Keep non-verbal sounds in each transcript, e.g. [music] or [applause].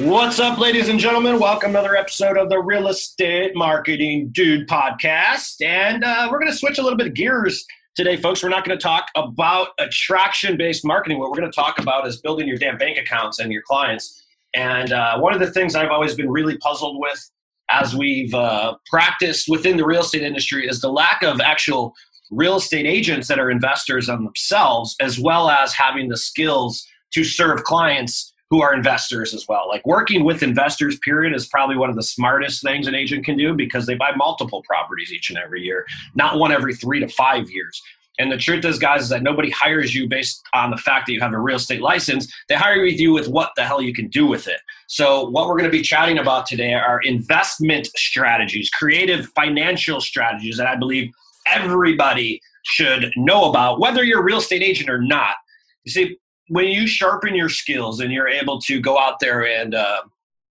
What's up, ladies and gentlemen? Welcome to another episode of the Real Estate Marketing Dude podcast. And uh, we're going to switch a little bit of gears today, folks. We're not going to talk about attraction based marketing. What we're going to talk about is building your damn bank accounts and your clients. And uh, one of the things I've always been really puzzled with as we've uh, practiced within the real estate industry is the lack of actual real estate agents that are investors on themselves, as well as having the skills to serve clients who are investors as well. Like working with investors, period, is probably one of the smartest things an agent can do because they buy multiple properties each and every year, not one every three to five years. And the truth is, guys, is that nobody hires you based on the fact that you have a real estate license. They hire you with what the hell you can do with it. So, what we're going to be chatting about today are investment strategies, creative financial strategies that I believe everybody should know about, whether you're a real estate agent or not. You see, when you sharpen your skills and you're able to go out there and uh,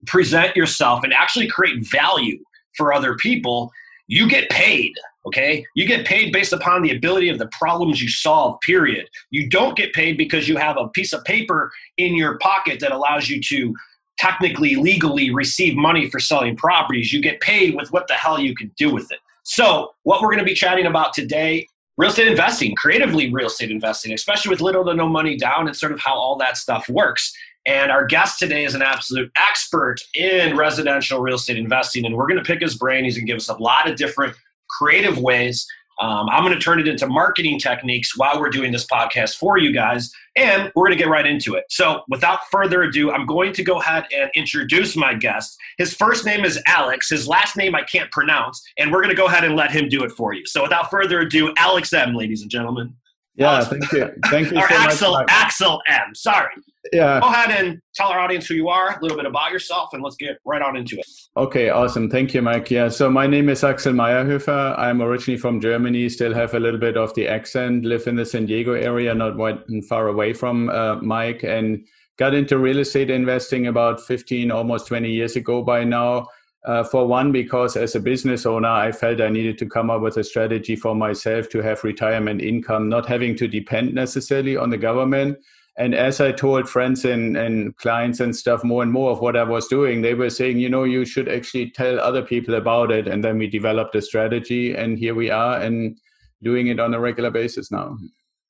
present yourself and actually create value for other people, you get paid okay? You get paid based upon the ability of the problems you solve period. You don't get paid because you have a piece of paper in your pocket that allows you to technically legally receive money for selling properties. You get paid with what the hell you can do with it. So what we're going to be chatting about today real estate investing creatively real estate investing especially with little to no money down and sort of how all that stuff works and our guest today is an absolute expert in residential real estate investing. And we're going to pick his brain. He's going to give us a lot of different creative ways. Um, I'm going to turn it into marketing techniques while we're doing this podcast for you guys, and we're going to get right into it. So, without further ado, I'm going to go ahead and introduce my guest. His first name is Alex, his last name I can't pronounce, and we're going to go ahead and let him do it for you. So, without further ado, Alex M., ladies and gentlemen. Yeah, thank you. Thank you or so Axel, much. Axel M. Sorry. Yeah. Go ahead and tell our audience who you are, a little bit about yourself, and let's get right on into it. Okay, awesome. Thank you, Mike. Yeah, so my name is Axel Meyerhöfer. I'm originally from Germany, still have a little bit of the accent, live in the San Diego area, not quite far away from uh, Mike, and got into real estate investing about 15, almost 20 years ago by now. Uh, for one, because as a business owner, I felt I needed to come up with a strategy for myself to have retirement income, not having to depend necessarily on the government. And as I told friends and, and clients and stuff more and more of what I was doing, they were saying, you know, you should actually tell other people about it. And then we developed a strategy, and here we are and doing it on a regular basis now.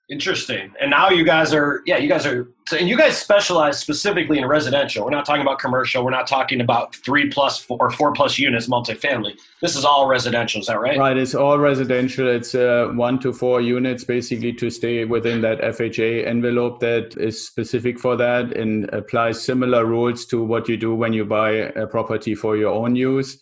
Interesting. And now you guys are, yeah, you guys are, and you guys specialize specifically in residential. We're not talking about commercial. We're not talking about three plus four, or four plus units multifamily. This is all residential. Is that right? Right. It's all residential. It's uh, one to four units basically to stay within that FHA envelope that is specific for that and applies similar rules to what you do when you buy a property for your own use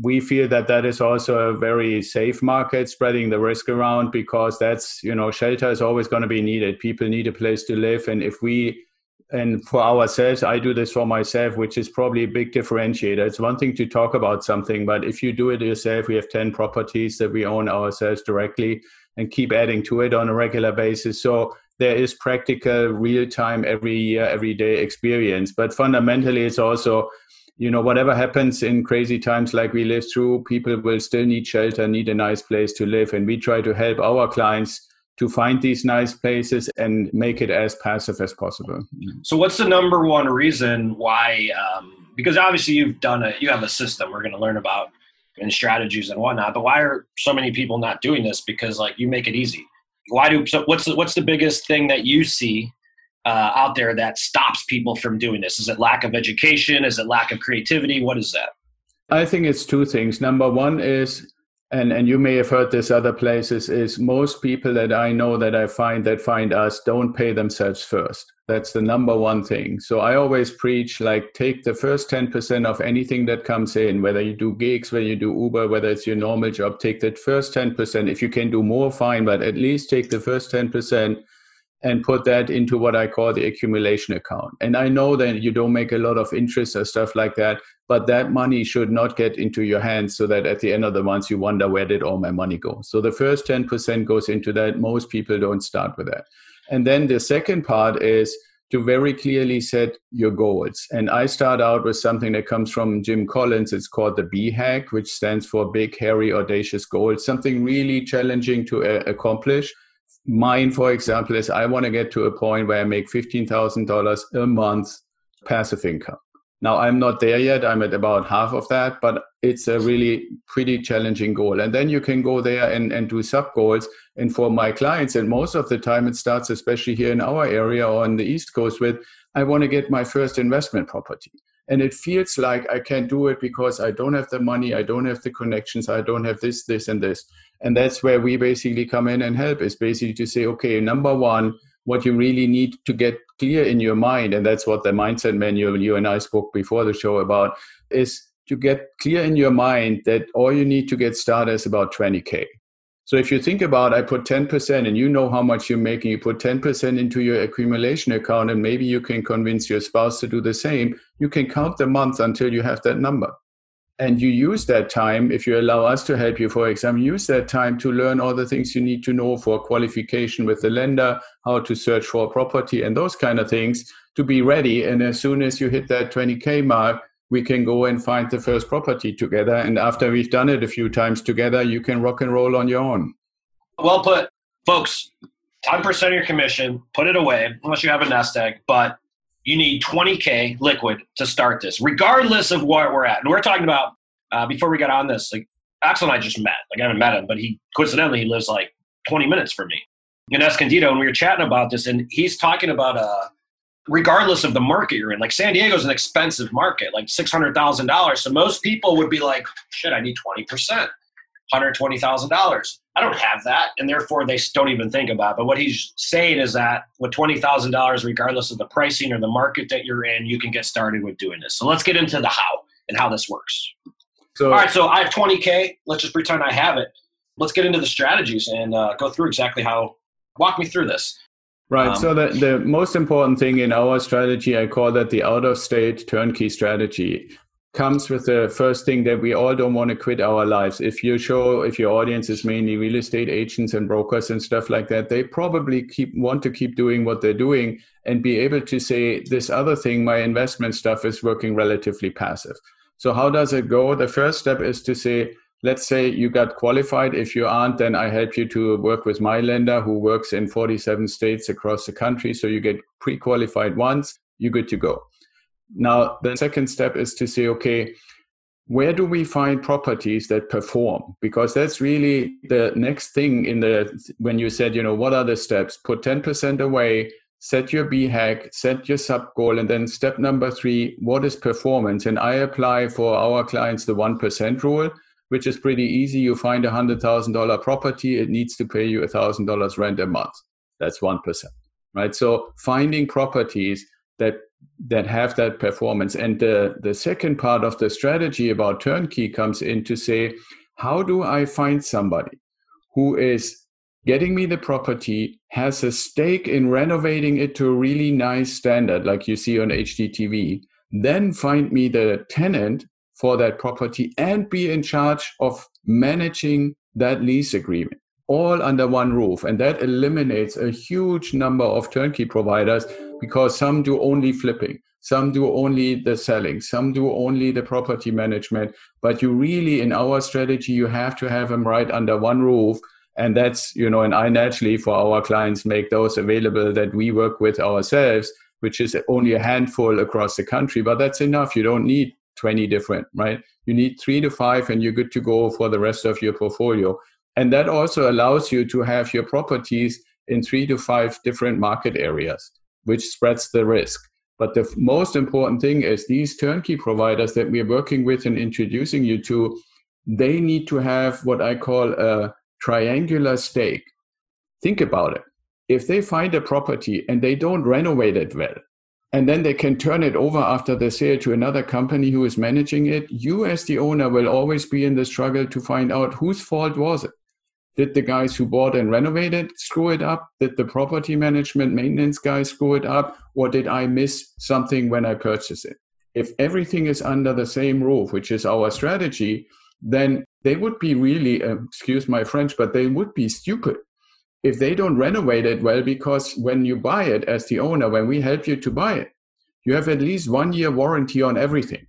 we feel that that is also a very safe market spreading the risk around because that's you know shelter is always going to be needed. People need a place to live and if we and for ourselves i do this for myself which is probably a big differentiator. It's one thing to talk about something but if you do it yourself we have 10 properties that we own ourselves directly and keep adding to it on a regular basis. So there is practical real time every year every day experience. But fundamentally it's also you know whatever happens in crazy times like we live through people will still need shelter need a nice place to live. And we try to help our clients to find these nice places and make it as passive as possible. So what's the number one reason why um, because obviously you've done a you have a system we're going to learn about and strategies and whatnot but why are so many people not doing this? Because like you make it easy. Why do so what's the, what's the biggest thing that you see uh, out there that stops people from doing this? Is it lack of education? Is it lack of creativity? What is that? I think it's two things. Number one is, and, and you may have heard this other places, is most people that I know that I find that find us don't pay themselves first. That's the number one thing. So I always preach like take the first 10% of anything that comes in, whether you do gigs, whether you do Uber, whether it's your normal job, take that first 10%. If you can do more, fine, but at least take the first 10% and put that into what I call the accumulation account. And I know that you don't make a lot of interest or stuff like that, but that money should not get into your hands so that at the end of the month you wonder where did all my money go. So the first 10% goes into that. Most people don't start with that. And then the second part is to very clearly set your goals. And I start out with something that comes from Jim Collins. It's called the BHAG, which stands for Big, Hairy, Audacious Goals, something really challenging to uh, accomplish mine, for example, is I want to get to a point where I make $15,000 a month passive income. Now, I'm not there yet. I'm at about half of that, but it's a really pretty challenging goal. And then you can go there and, and do sub goals. And for my clients, and most of the time it starts, especially here in our area or on the East Coast, with I want to get my first investment property. And it feels like I can't do it because I don't have the money, I don't have the connections, I don't have this, this, and this and that's where we basically come in and help is basically to say okay number one what you really need to get clear in your mind and that's what the mindset manual you and i spoke before the show about is to get clear in your mind that all you need to get started is about 20k so if you think about i put 10% and you know how much you're making you put 10% into your accumulation account and maybe you can convince your spouse to do the same you can count the month until you have that number and you use that time if you allow us to help you for example use that time to learn all the things you need to know for qualification with the lender how to search for a property and those kind of things to be ready. And as soon as you hit that 20k mark we can go and find the first property together. And after we've done it a few times together you can rock and roll on your own. Well put. Folks 10% of your commission. Put it away unless you have a nest egg. But you need 20k liquid to start this, regardless of where we're at. And we're talking about uh, before we got on this, like Axel and I just met. Like I haven't met him, but he coincidentally he lives like 20 minutes from me in Escondido, and we were chatting about this, and he's talking about uh, regardless of the market you're in. Like San Diego is an expensive market, like six hundred thousand dollars. So most people would be like, "Shit, I need 20 percent." $120,000. I don't have that, and therefore they don't even think about it. But what he's saying is that with $20,000, regardless of the pricing or the market that you're in, you can get started with doing this. So let's get into the how and how this works. So, All right, so I have 20K. Let's just pretend I have it. Let's get into the strategies and uh, go through exactly how, walk me through this. Right. Um, so the, the most important thing in our strategy, I call that the out of state turnkey strategy comes with the first thing that we all don't want to quit our lives. If you show, if your audience is mainly real estate agents and brokers and stuff like that, they probably keep want to keep doing what they're doing and be able to say, this other thing, my investment stuff is working relatively passive. So how does it go? The first step is to say, let's say you got qualified. If you aren't, then I help you to work with my lender who works in 47 states across the country. So you get pre-qualified once, you're good to go. Now, the second step is to say, okay, where do we find properties that perform? Because that's really the next thing in the when you said, you know, what are the steps? Put 10% away, set your BHAG, set your sub goal, and then step number three, what is performance? And I apply for our clients the 1% rule, which is pretty easy. You find a $100,000 property, it needs to pay you a $1,000 rent a month. That's 1%, right? So finding properties that that have that performance. And the, the second part of the strategy about turnkey comes in to say, how do I find somebody who is getting me the property, has a stake in renovating it to a really nice standard, like you see on HGTV, then find me the tenant for that property and be in charge of managing that lease agreement all under one roof. And that eliminates a huge number of turnkey providers because some do only flipping, some do only the selling, some do only the property management. But you really, in our strategy, you have to have them right under one roof. And that's, you know, and I naturally for our clients make those available that we work with ourselves, which is only a handful across the country, but that's enough. You don't need 20 different, right? You need three to five and you're good to go for the rest of your portfolio. And that also allows you to have your properties in three to five different market areas, which spreads the risk. But the most important thing is these turnkey providers that we're working with and introducing you to, they need to have what I call a triangular stake. Think about it. If they find a property and they don't renovate it well, and then they can turn it over after the sale to another company who is managing it, you as the owner will always be in the struggle to find out whose fault was it Did the guys who bought and renovated screw it up? Did the property management maintenance guys screw it up? Or did I miss something when I purchased it? If everything is under the same roof, which is our strategy, then they would be really, uh, excuse my French, but they would be stupid if they don't renovate it well, because when you buy it as the owner, when we help you to buy it, you have at least one year warranty on everything.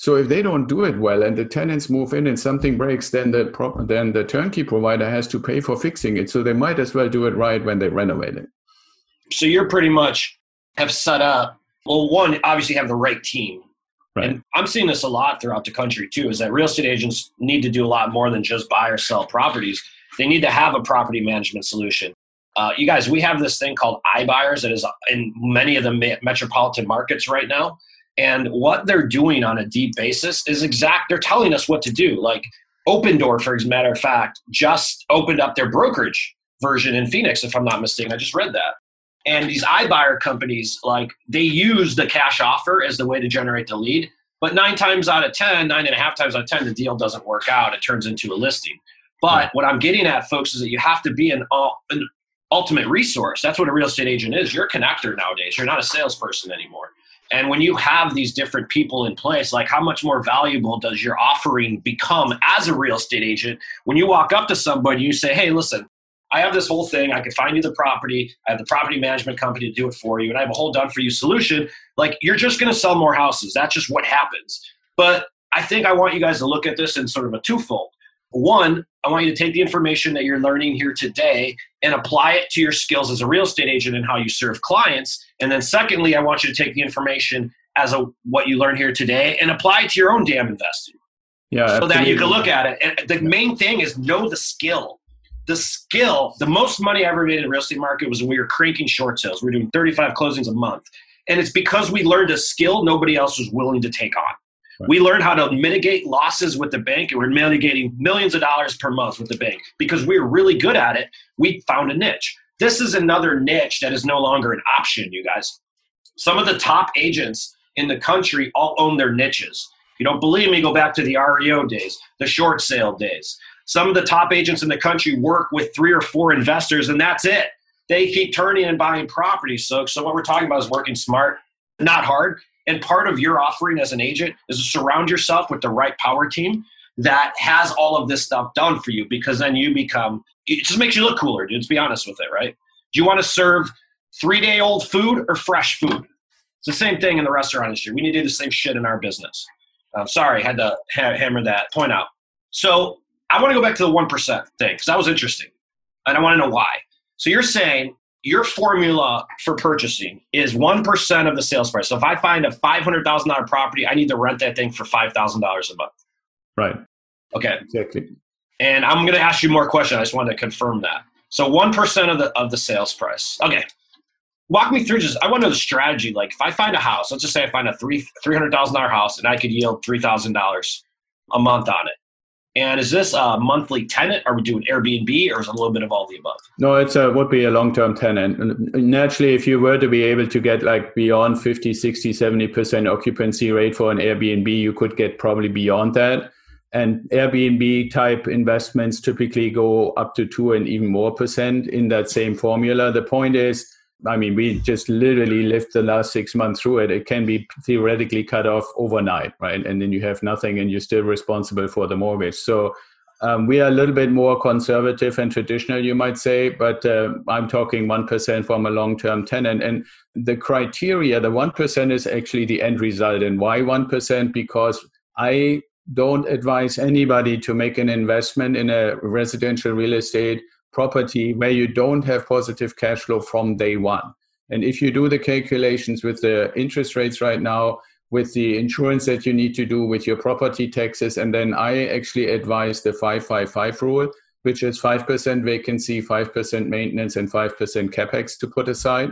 So if they don't do it well and the tenants move in and something breaks, then the pro- then the turnkey provider has to pay for fixing it. So they might as well do it right when they renovate it. So you're pretty much have set up. Well, one obviously have the right team, Right. and I'm seeing this a lot throughout the country too. Is that real estate agents need to do a lot more than just buy or sell properties. They need to have a property management solution. Uh, you guys, we have this thing called iBuyers that is in many of the me- metropolitan markets right now. And what they're doing on a deep basis is exact. They're telling us what to do. Like Opendoor, for a matter of fact, just opened up their brokerage version in Phoenix, if I'm not mistaken. I just read that. And these iBuyer companies, like they use the cash offer as the way to generate the lead. But nine times out of ten, nine and a half times out of 10, the deal doesn't work out. It turns into a listing. But hmm. what I'm getting at, folks, is that you have to be an, uh, an ultimate resource. That's what a real estate agent is. You're a connector nowadays. You're not a salesperson anymore. And when you have these different people in place, like how much more valuable does your offering become as a real estate agent when you walk up to somebody you say, "Hey, listen, I have this whole thing. I can find you the property. I have the property management company to do it for you, and I have a whole done for you solution." Like you're just going to sell more houses. That's just what happens. But I think I want you guys to look at this in sort of a twofold. One, I want you to take the information that you're learning here today and apply it to your skills as a real estate agent and how you serve clients. And then secondly, I want you to take the information as a what you learn here today and apply it to your own damn investing. Yeah. So that you can look at it. And the main thing is know the skill. The skill, the most money I ever made in the real estate market was when we were cranking short sales. We were doing 35 closings a month. And it's because we learned a skill nobody else was willing to take on. We learned how to mitigate losses with the bank, and we're mitigating millions of dollars per month with the bank because we're really good at it. We found a niche. This is another niche that is no longer an option, you guys. Some of the top agents in the country all own their niches. You don't believe me, go back to the REO days, the short sale days. Some of the top agents in the country work with three or four investors, and that's it. They keep turning and buying properties. So, so what we're talking about is working smart, not hard. And part of your offering as an agent is to surround yourself with the right power team that has all of this stuff done for you because then you become, it just makes you look cooler, dude. Let's be honest with it, right? Do you want to serve three day old food or fresh food? It's the same thing in the restaurant industry. We need to do the same shit in our business. I'm sorry, had to ha- hammer that point out. So I want to go back to the 1% thing because that was interesting. And I want to know why. So you're saying your formula for purchasing is 1% of the sales price. So if I find a $500,000 property, I need to rent that thing for $5,000 a month. Right. Okay. Exactly. And I'm going to ask you more questions. I just wanted to confirm that. So 1% of the of the sales price. Okay. Walk me through just I want to know the strategy. Like if I find a house, let's just say I find a three three hundred thousand dollar house and I could yield three thousand dollars a month on it. And is this a monthly tenant? Are we doing Airbnb or is it a little bit of all the above? No, it's a, would be a long-term tenant. Naturally, if you were to be able to get like beyond 50, 60, 70% occupancy rate for an Airbnb, you could get probably beyond that. And Airbnb type investments typically go up to two and even more percent in that same formula. The point is, I mean, we just literally lived the last six months through it. It can be theoretically cut off overnight, right? And then you have nothing and you're still responsible for the mortgage. So um, we are a little bit more conservative and traditional, you might say, but uh, I'm talking 1% from a long term tenant. And the criteria, the 1% is actually the end result. And why 1%? Because I don't advise anybody to make an investment in a residential real estate property where you don't have positive cash flow from day one. And if you do the calculations with the interest rates right now, with the insurance that you need to do with your property taxes, and then I actually advise the 555 rule, which is 5% vacancy, 5% maintenance, and 5% capex to put aside.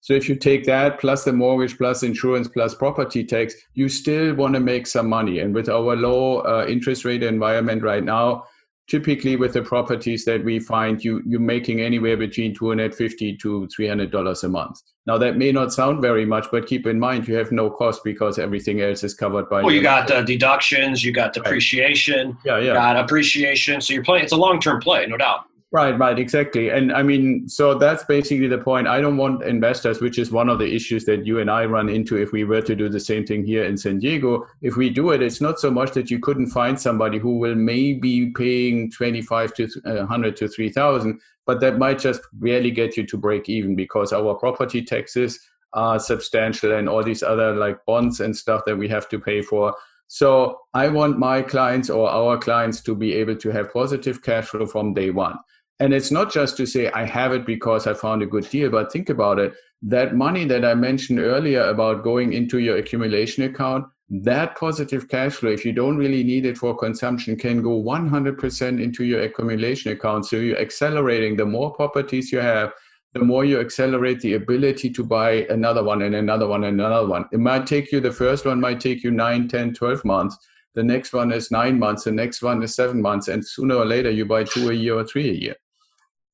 So if you take that plus the mortgage, plus insurance, plus property tax, you still want to make some money. And with our low uh, interest rate environment right now, typically with the properties that we find you you're making anywhere between 250 to 300 dollars a month. Now that may not sound very much but keep in mind you have no cost because everything else is covered by well you got uh, deductions you got depreciation yeah yeah. got appreciation so you're playing it's a long-term play no doubt Right, right, exactly. And I mean, so that's basically the point. I don't want investors, which is one of the issues that you and I run into if we were to do the same thing here in San Diego. If we do it, it's not so much that you couldn't find somebody who will maybe paying 25 to 100 uh, to 3000, but that might just barely get you to break even because our property taxes are substantial and all these other like bonds and stuff that we have to pay for. So I want my clients or our clients to be able to have positive cash flow from day one. And it's not just to say, I have it because I found a good deal, but think about it. That money that I mentioned earlier about going into your accumulation account, that positive cash flow, if you don't really need it for consumption, can go 100% into your accumulation account. So you're accelerating the more properties you have, the more you accelerate the ability to buy another one and another one and another one. It might take you, the first one might take you 9, 10, 12 months. The next one is nine months. The next one is seven months. And sooner or later, you buy two a year or three a year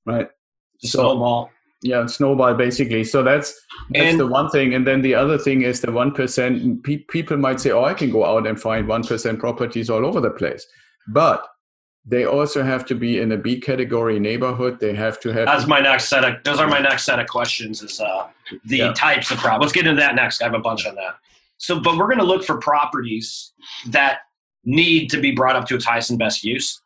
right? So, snowball. Yeah, snowball basically. So that's that's and, the one thing, and then the other thing is the one percent. Pe- people might say, "Oh, I can go out and find one percent properties all over the place," but they also have to be in a B category neighborhood. They have to have. That's my next set of. Those are my next set of questions. Is uh, the yeah. types of problems. Let's get into that next. I have a bunch on that. So, but we're going to look for properties that need to be brought up to its highest and best use.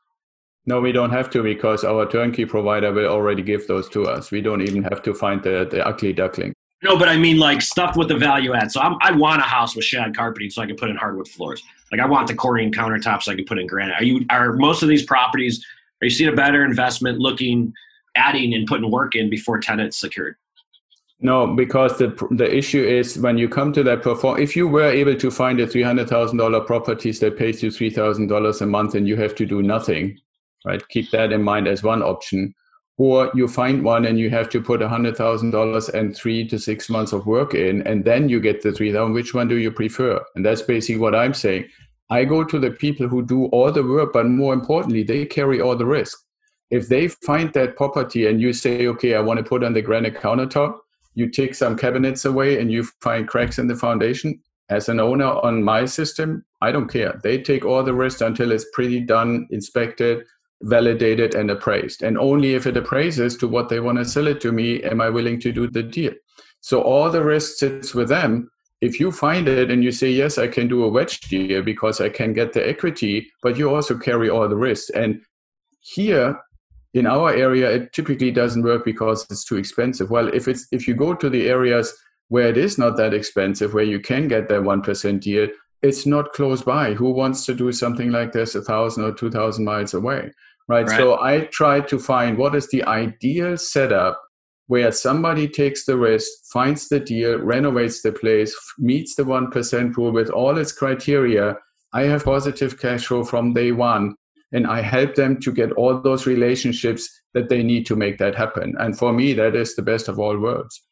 No, we don't have to because our turnkey provider will already give those to us. We don't even have to find the, the ugly duckling. No, but I mean like stuff with the value add. So I'm, i want a house with shag carpeting so I can put in hardwood floors. Like I want the Corian countertops so I can put in granite. Are you are most of these properties? Are you seeing a better investment looking, adding and putting work in before tenants secured? No, because the the issue is when you come to that perform. If you were able to find a three hundred thousand dollar properties that pays you three thousand dollars a month and you have to do nothing, right? Keep that in mind as one option. Or you find one and you have to put $100,000 and three to six months of work in, and then you get the 3000 Which one do you prefer? And that's basically what I'm saying. I go to the people who do all the work, but more importantly, they carry all the risk. If they find that property and you say, okay, I want to put on the granite countertop, you take some cabinets away and you find cracks in the foundation, as an owner on my system, I don't care. They take all the risk until it's pretty done, inspected, validated and appraised. And only if it appraises to what they want to sell it to me, am I willing to do the deal. So all the risk sits with them. If you find it and you say, yes, I can do a wedge deal because I can get the equity, but you also carry all the risk. And here in our area, it typically doesn't work because it's too expensive. Well, if it's if you go to the areas where it is not that expensive, where you can get that one percent deal, it's not close by. Who wants to do something like this a thousand or two thousand miles away? Right? right? So I try to find what is the ideal setup where somebody takes the risk, finds the deal, renovates the place, meets the 1% rule with all its criteria. I have positive cash flow from day one, and I help them to get all those relationships that they need to make that happen. And for me, that is the best of all worlds.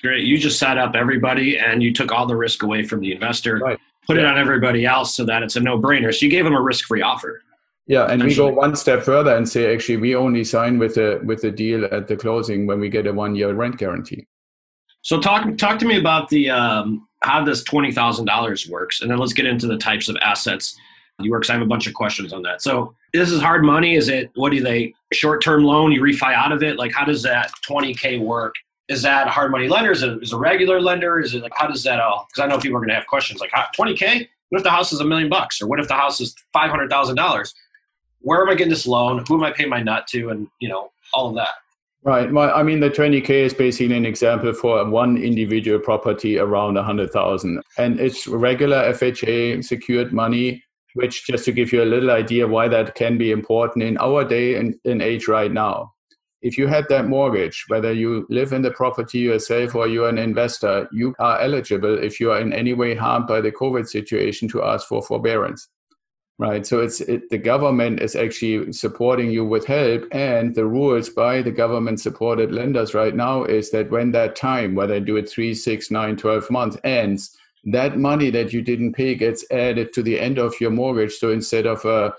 Great. You just set up everybody and you took all the risk away from the investor, right. put yeah. it on everybody else so that it's a no brainer. So you gave them a risk free offer. Yeah, and we go one step further and say actually we only sign with the with the deal at the closing when we get a one year rent guarantee. So talk talk to me about the um, how this twenty thousand dollars works, and then let's get into the types of assets you work. I have a bunch of questions on that. So this is hard money. Is it what do they short term loan? You refi out of it. Like how does that twenty k work? Is that a hard money lender? Is it is a regular lender? Is it like how does that all? Because I know people are going to have questions like twenty k. What if the house is a million bucks, or what if the house is five hundred thousand dollars? Where am I getting this loan? Who am I paying my nut to? And, you know, all of that. Right. Well, I mean, the 20K is basically an example for one individual property around 100,000. And it's regular FHA secured money, which just to give you a little idea why that can be important in our day and in age right now. If you had that mortgage, whether you live in the property yourself or you're an investor, you are eligible if you are in any way harmed by the COVID situation to ask for forbearance right so it's it, the government is actually supporting you with help and the rules by the government supported lenders right now is that when that time whether you do it three six nine 12 months ends that money that you didn't pay gets added to the end of your mortgage so instead of a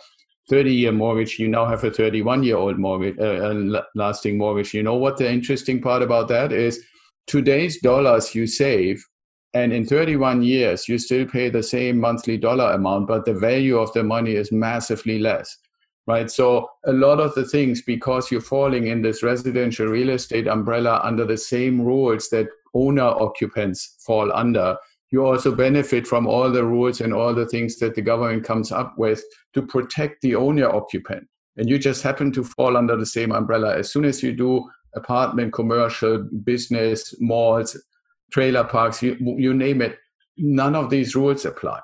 30 year mortgage, you now have a 31 year old mortgage, uh, lasting mortgage. You know what the interesting part about that is? Today's dollars you save, and in 31 years, you still pay the same monthly dollar amount, but the value of the money is massively less. Right. So, a lot of the things, because you're falling in this residential real estate umbrella under the same rules that owner occupants fall under, you also benefit from all the rules and all the things that the government comes up with to protect the owner occupant. And you just happen to fall under the same umbrella. As soon as you do apartment, commercial, business, malls, trailer parks, you, you name it, none of these rules apply.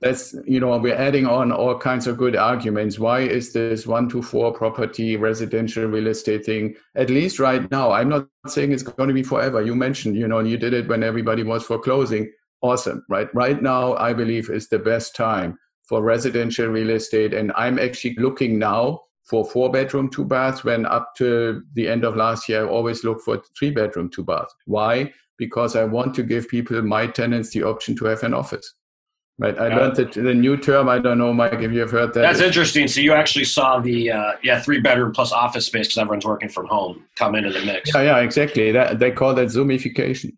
That's, you know, we're adding on all kinds of good arguments. Why is this one to four property residential real estate thing, at least right now? I'm not saying it's going to be forever. You mentioned, you know, you did it when everybody was foreclosing awesome, right? Right now, I believe is the best time for residential real estate. And I'm actually looking now for four bedroom, two baths, when up to the end of last year, I always looked for three bedroom, two baths. Why? Because I want to give people, my tenants, the option to have an office. Right. I yeah. learned that the new term. I don't know, Mike, if you've heard that. That's interesting. So you actually saw the uh, yeah three bedroom plus office space because everyone's working from home come into the mix. Yeah, yeah, exactly. That they call that zoomification.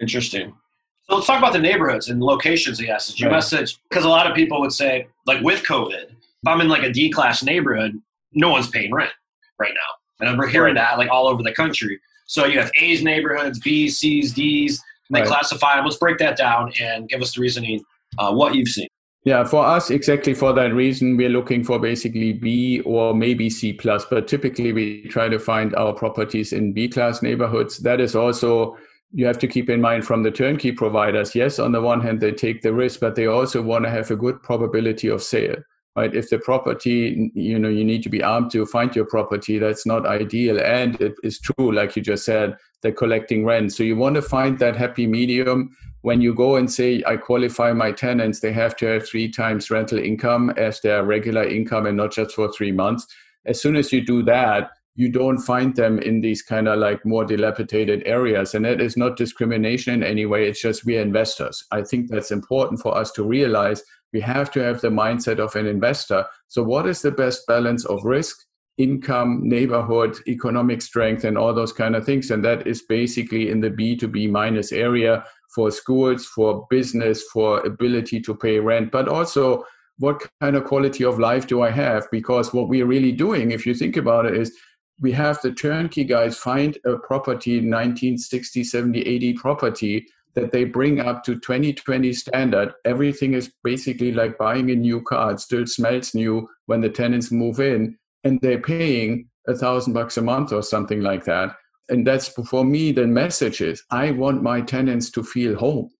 Interesting. So let's talk about the neighborhoods and locations. Yes, you right. message because a lot of people would say, like with COVID, if I'm in like a D class neighborhood, no one's paying rent right now, and I'm hearing right. that like all over the country. So you have A's neighborhoods, B's, C's, D's, and they right. classify them. Let's break that down and give us the reasoning uh, what you've seen. Yeah, for us, exactly for that reason, we're looking for basically B or maybe C plus, but typically we try to find our properties in B class neighborhoods. That is also you have to keep in mind from the turnkey providers yes on the one hand they take the risk but they also want to have a good probability of sale right if the property you know you need to be armed to find your property that's not ideal and it is true like you just said they're collecting rent so you want to find that happy medium when you go and say i qualify my tenants they have to have three times rental income as their regular income and not just for three months as soon as you do that you don't find them in these kind of like more dilapidated areas. And that is not discrimination in any way. It's just we're investors. I think that's important for us to realize we have to have the mindset of an investor. So, what is the best balance of risk, income, neighborhood, economic strength, and all those kind of things? And that is basically in the B to B minus area for schools, for business, for ability to pay rent, but also what kind of quality of life do I have? Because what we're really doing, if you think about it, is we have the turnkey guys find a property 1960 70 80 property that they bring up to 2020 standard everything is basically like buying a new car. It still smells new when the tenants move in and they're paying a thousand bucks a month or something like that. And that's for me the message is i want my tenants to feel home.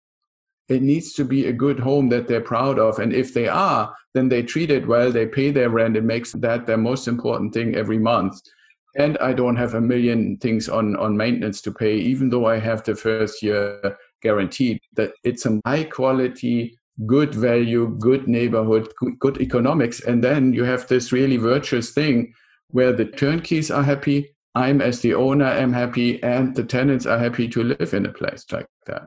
It needs to be a good home that they're proud of and if they are then they treat it well they pay their rent it makes that their most important thing every month. And I don't have a million things on on maintenance to pay, even though I have the first year guaranteed. That it's a high quality, good value, good neighborhood, good, economics, and then you have this really virtuous thing where the turnkeys are happy, I'm as the owner am happy, and the tenants are happy to live in a place like that.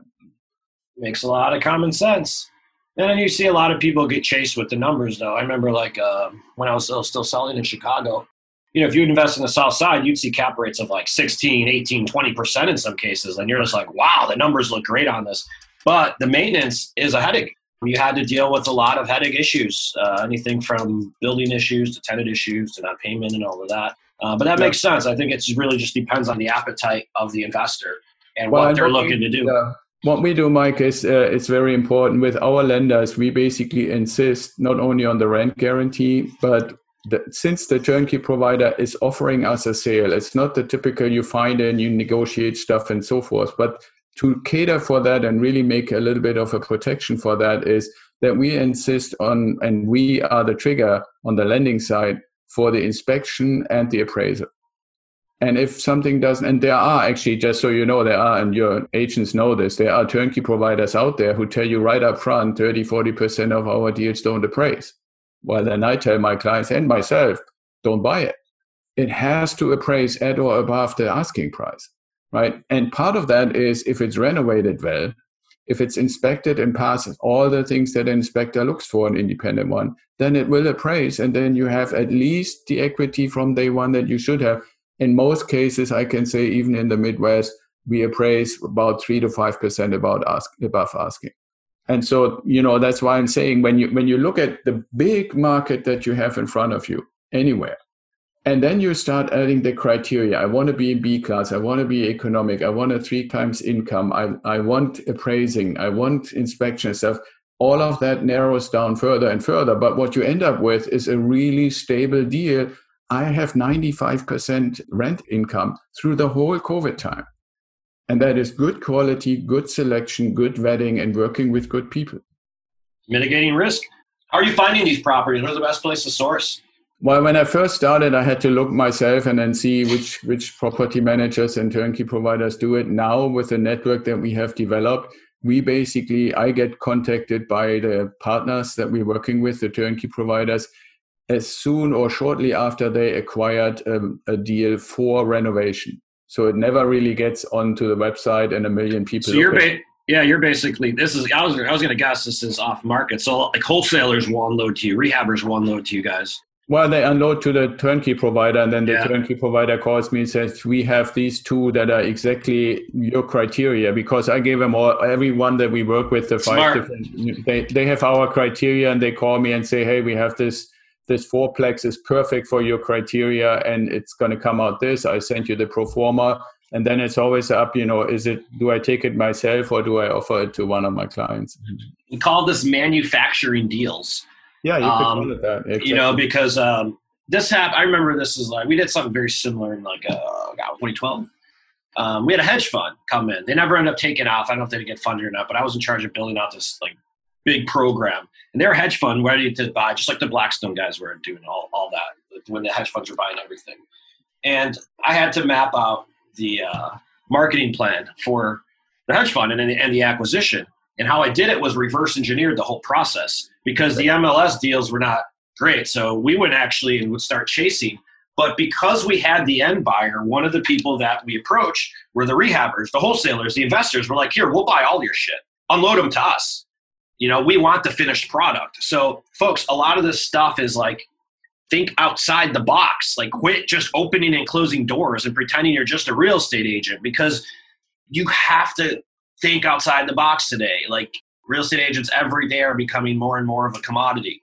Makes a lot of common sense. And then you see a lot of people get chased with the numbers, though. I remember, like, uh, when I was still selling in Chicago, you know, if you invest in the South Side, you'd see cap rates of like 16, 18, 20% in some cases. And you're just like, wow, the numbers look great on this. But the maintenance is a headache. You had to deal with a lot of headache issues, uh, anything from building issues to tenant issues to non payment and all of that. Uh, but that makes sense. I think it really just depends on the appetite of the investor and well, what they're looking to do. Yeah. What we do, Mike, is uh, it's very important with our lenders. We basically insist not only on the rent guarantee, but since the turnkey provider is offering us a sale, it's not the typical you find and you negotiate stuff and so forth. But to cater for that and really make a little bit of a protection for that is that we insist on, and we are the trigger on the lending side for the inspection and the appraisal. And if something doesn't, and there are actually, just so you know, there are, and your agents know this, there are turnkey providers out there who tell you right up front 30, 40% of our deals don't appraise. Well, then I tell my clients and myself, don't buy it. It has to appraise at or above the asking price, right? And part of that is if it's renovated well, if it's inspected and passes all the things that an inspector looks for an independent one, then it will appraise. And then you have at least the equity from day one that you should have. In most cases, I can say, even in the Midwest, we appraise about three to five percent about ask above asking. And so, you know, that's why I'm saying when you when you look at the big market that you have in front of you anywhere, and then you start adding the criteria. I want to be in B class. I want to be economic. I want a three times income. I, I want appraising. I want inspection stuff. All of that narrows down further and further. But what you end up with is a really stable deal. I have 95% rent income through the whole COVID time. And that is good quality, good selection, good vetting, and working with good people. Mitigating risk. How are you finding these properties? What's the best place to source? Well, when I first started, I had to look myself and then see which which property managers and turnkey providers do it. Now, with the network that we have developed, we basically I get contacted by the partners that we're working with, the turnkey providers, as soon or shortly after they acquired um, a deal for renovation. So it never really gets onto the website and a million people. So you're ba- yeah, you're basically this is I was I was going to guess this is off market. So like wholesalers will unload to you, rehabbers will unload to you guys. Well, they unload to the turnkey provider, and then the yeah. turnkey provider calls me and says, "We have these two that are exactly your criteria." Because I gave them all, everyone that we work with, the five Smart. different, they they have our criteria, and they call me and say, "Hey, we have this this fourplex is perfect for your criteria, and it's going to come out this." I sent you the pro forma, and then it's always up. You know, is it do I take it myself or do I offer it to one of my clients? We call this manufacturing deals yeah, you could um, call it that. Exactly. You know, because um, this happened. I remember this is like we did something very similar in like uh, 2012. Um, we had a hedge fund come in. They never ended up taking off. I don't know if they did get funded or not, but I was in charge of building out this like big program. And they're a hedge fund ready to buy, just like the Blackstone guys were doing all, all that when the hedge funds were buying everything. And I had to map out the uh, marketing plan for the hedge fund and, and the acquisition. And how I did it was reverse engineered the whole process because the MLS deals were not great. So we would actually and would start chasing. But because we had the end buyer, one of the people that we approached were the rehabbers, the wholesalers, the investors were like, here, we'll buy all your shit. Unload them to us. You know, we want the finished product. So, folks, a lot of this stuff is like, think outside the box. Like, quit just opening and closing doors and pretending you're just a real estate agent because you have to think outside the box today. Like, real estate agents every day are becoming more and more of a commodity.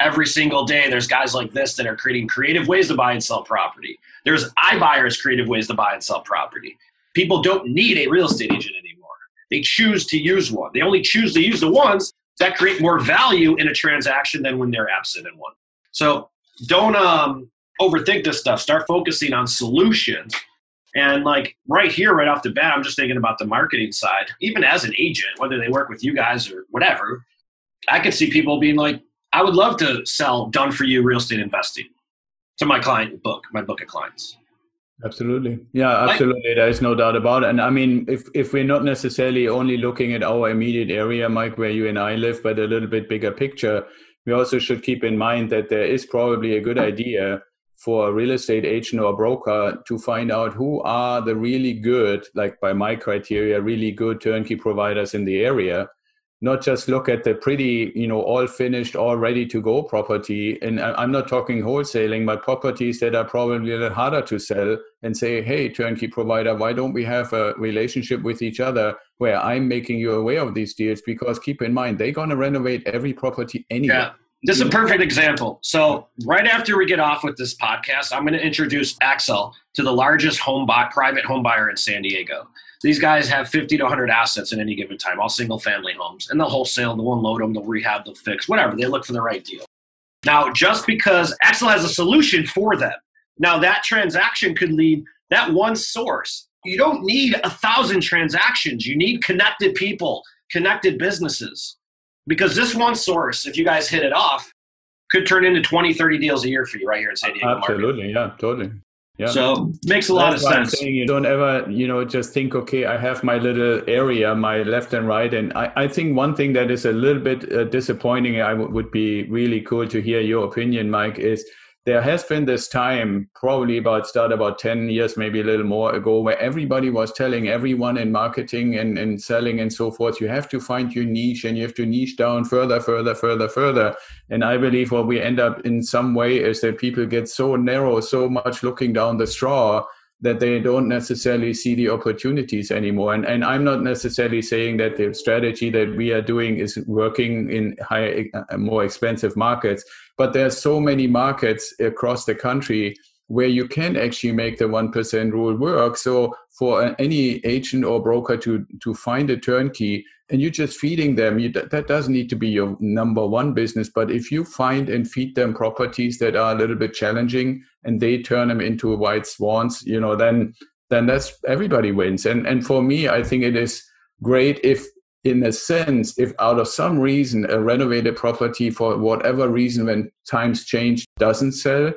Every single day, there's guys like this that are creating creative ways to buy and sell property. There's iBuyers creative ways to buy and sell property. People don't need a real estate agent anymore. They choose to use one. They only choose to use the ones that create more value in a transaction than when they're absent in one. So don't um, overthink this stuff. Start focusing on solutions and like right here, right off the bat, I'm just thinking about the marketing side. Even as an agent, whether they work with you guys or whatever, I could see people being like, I would love to sell done for you real estate investing to my client book, my book of clients. Absolutely. Yeah, absolutely. there is no doubt about it. And I mean, if, if we're not necessarily only looking at our immediate area, Mike, where you and I live, but a little bit bigger picture, we also should keep in mind that there is probably a good idea for a real estate agent or broker to find out who are the really good, like by my criteria, really good turnkey providers in the area. Not just look at the pretty, you know, all finished, all ready to go property. And I'm not talking wholesaling, but properties that are probably a little harder to sell and say, hey, turnkey provider, why don't we have a relationship with each other where I'm making you aware of these deals? Because keep in mind, they're going to renovate every property anyway. Yeah this is a perfect example. So, right after we get off with this podcast, I'm going to introduce Axel to the largest home buy, private home buyer in San Diego. These guys have 50 to 100 assets at any given time, all single family homes, and they'll wholesale, they'll unload them, they'll rehab, they'll fix, whatever. They look for the right deal. Now, just because Axel has a solution for them, now that transaction could lead that one source. You don't need a thousand transactions. You need connected people, connected businesses because this one source, if you guys hit it off, could turn into 20, 30 deals a year for you right here in San Diego. Absolutely, market. yeah, totally. Yeah. So makes a lot That's of sense. you don't ever, you know, just think, okay, I have my little area, my left and right, and I, I think one thing that is a little bit uh, disappointing, I w- would be really cool to hear your opinion, Mike, is there has been this time, probably about start about 10 years, maybe a little more ago, where everybody was telling everyone in marketing and, and selling and so forth, you have to find your niche and you have to niche down further, further, further, further. And I believe what we end up in some way is that people get so narrow, so much looking down the straw that they don't necessarily see the opportunities anymore. And, and I'm not necessarily saying that the strategy that we are doing is working in higher, uh, more expensive markets, but there are so many markets across the country where you can actually make the 1% rule work. So for any agent or broker to, to find a turnkey and you're just feeding them, you, that doesn't need to be your number one business. But if you find and feed them properties that are a little bit challenging and they turn them into white swans, you know, then then that's everybody wins. And and for me, I think it is great if in a sense, if out of some reason a renovated property for whatever reason when times change doesn't sell,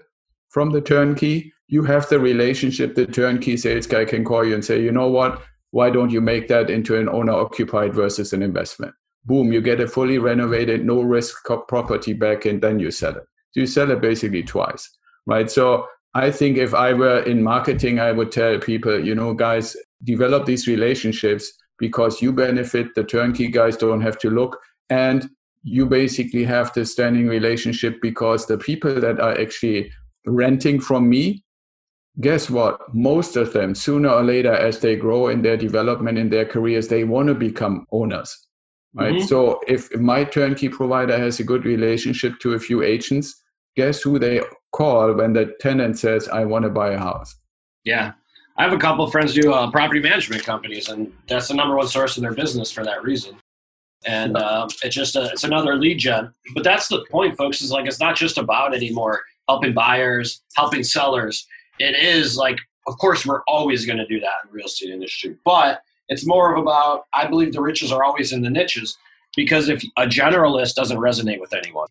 from the turnkey, you have the relationship the turnkey sales guy can call you and say, you know what, why don't you make that into an owner occupied versus an investment? Boom, you get a fully renovated, no risk property back, and then you sell it. So you sell it basically twice, right? So I think if I were in marketing, I would tell people, you know, guys, develop these relationships because you benefit, the turnkey guys don't have to look, and you basically have the standing relationship because the people that are actually renting from me, guess what? Most of them, sooner or later, as they grow in their development in their careers, they want to become owners. Right. Mm-hmm. So if my turnkey provider has a good relationship to a few agents, guess who they call when the tenant says, I want to buy a house? Yeah. I have a couple of friends do uh, property management companies, and that's the number one source of their business for that reason. And uh, it's just a, it's another lead gen. But that's the point, folks. Is like it's not just about anymore helping buyers, helping sellers. It is like, of course, we're always going to do that in the real estate industry, but it's more of about, I believe the riches are always in the niches because if a generalist doesn't resonate with anyone.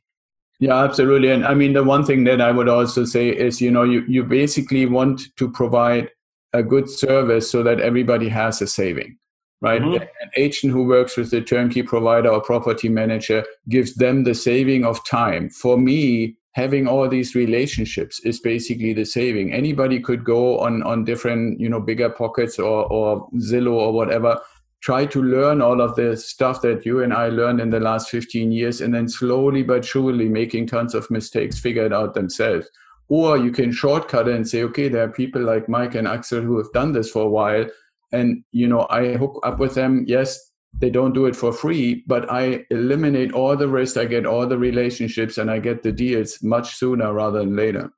Yeah, absolutely. And I mean, the one thing that I would also say is, you know, you, you basically want to provide a good service so that everybody has a saving right? Mm-hmm. An agent who works with the turnkey provider or property manager gives them the saving of time. For me, having all these relationships is basically the saving. Anybody could go on on different, you know, BiggerPockets or or Zillow or whatever, try to learn all of the stuff that you and I learned in the last 15 years, and then slowly but surely making tons of mistakes, figure it out themselves. Or you can shortcut it and say, okay, there are people like Mike and Axel who have done this for a while, and you know, I hook up with them. Yes, they don't do it for free, but I eliminate all the risk, I get all the relationships, and I get the deals much sooner rather than later.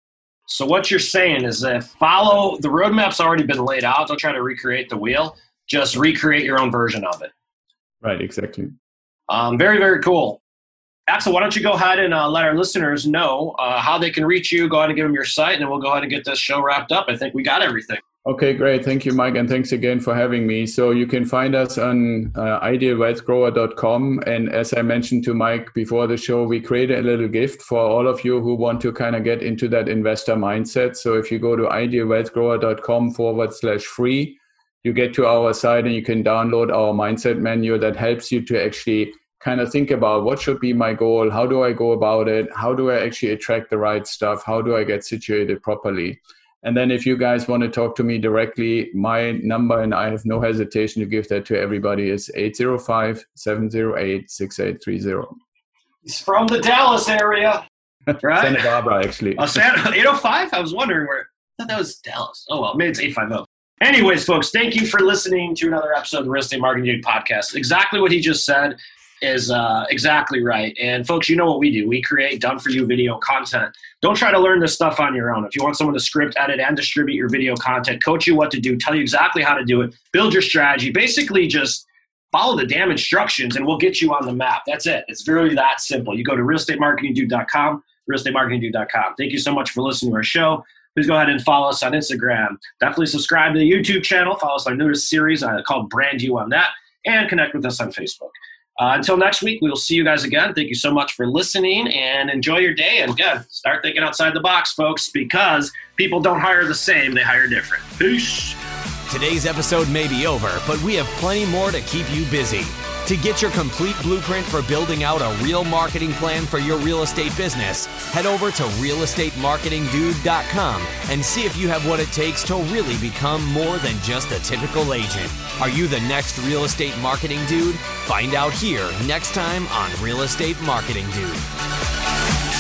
So what you're saying is that follow the roadmap's already been laid out. Don't try to recreate the wheel. Just recreate your own version of it. Right, exactly. Um, very, very cool. Axel, why don't you go ahead and uh, let our listeners know uh, how they can reach you? Go ahead and give them your site, and then we'll go ahead and get this show wrapped up. I think we got everything. Okay, great. Thank you, Mike. And thanks again for having me. So you can find us on uh, idealwealthgrower.com. And as I mentioned to Mike before the show, we created a little gift for all of you who want to kind of get into that investor mindset. So if you go to idealwealthgrower.com forward slash free, you get to our site and you can download our mindset menu that helps you to actually kind of think about what should be my goal? How do I go about it? How do I actually attract the right stuff? How do I get situated properly? And then if you guys want to talk to me directly, my number, and I have no hesitation to give that to everybody, is 805 708 6830. He's from the Dallas area, [laughs] right? Santa Barbara, actually. Oh, Santa, 805? I was wondering where. I thought that was Dallas. Oh, well, maybe it's 850. Anyways, folks, thank you for listening to another episode of the Real Estate Marketing Dude podcast. Exactly what he just said is uh, exactly right. And folks, you know what we do. We create done for you video content. Don't try to learn this stuff on your own. If you want someone to script, edit, and distribute your video content, coach you what to do, tell you exactly how to do it, build your strategy, basically just follow the damn instructions and we'll get you on the map. That's it. It's really that simple. You go to realestatemarketingdude.com, realestatemarketingdude.com. Thank you so much for listening to our show. Please go ahead and follow us on Instagram. Definitely subscribe to the YouTube channel. Follow us on our newest series uh, called Brand You on that, and connect with us on Facebook. Uh, until next week, we will see you guys again. Thank you so much for listening and enjoy your day. And again, start thinking outside the box, folks, because people don't hire the same, they hire different. Peace. Today's episode may be over, but we have plenty more to keep you busy. To get your complete blueprint for building out a real marketing plan for your real estate business, head over to realestatemarketingdude.com and see if you have what it takes to really become more than just a typical agent. Are you the next real estate marketing dude? Find out here next time on Real Estate Marketing Dude.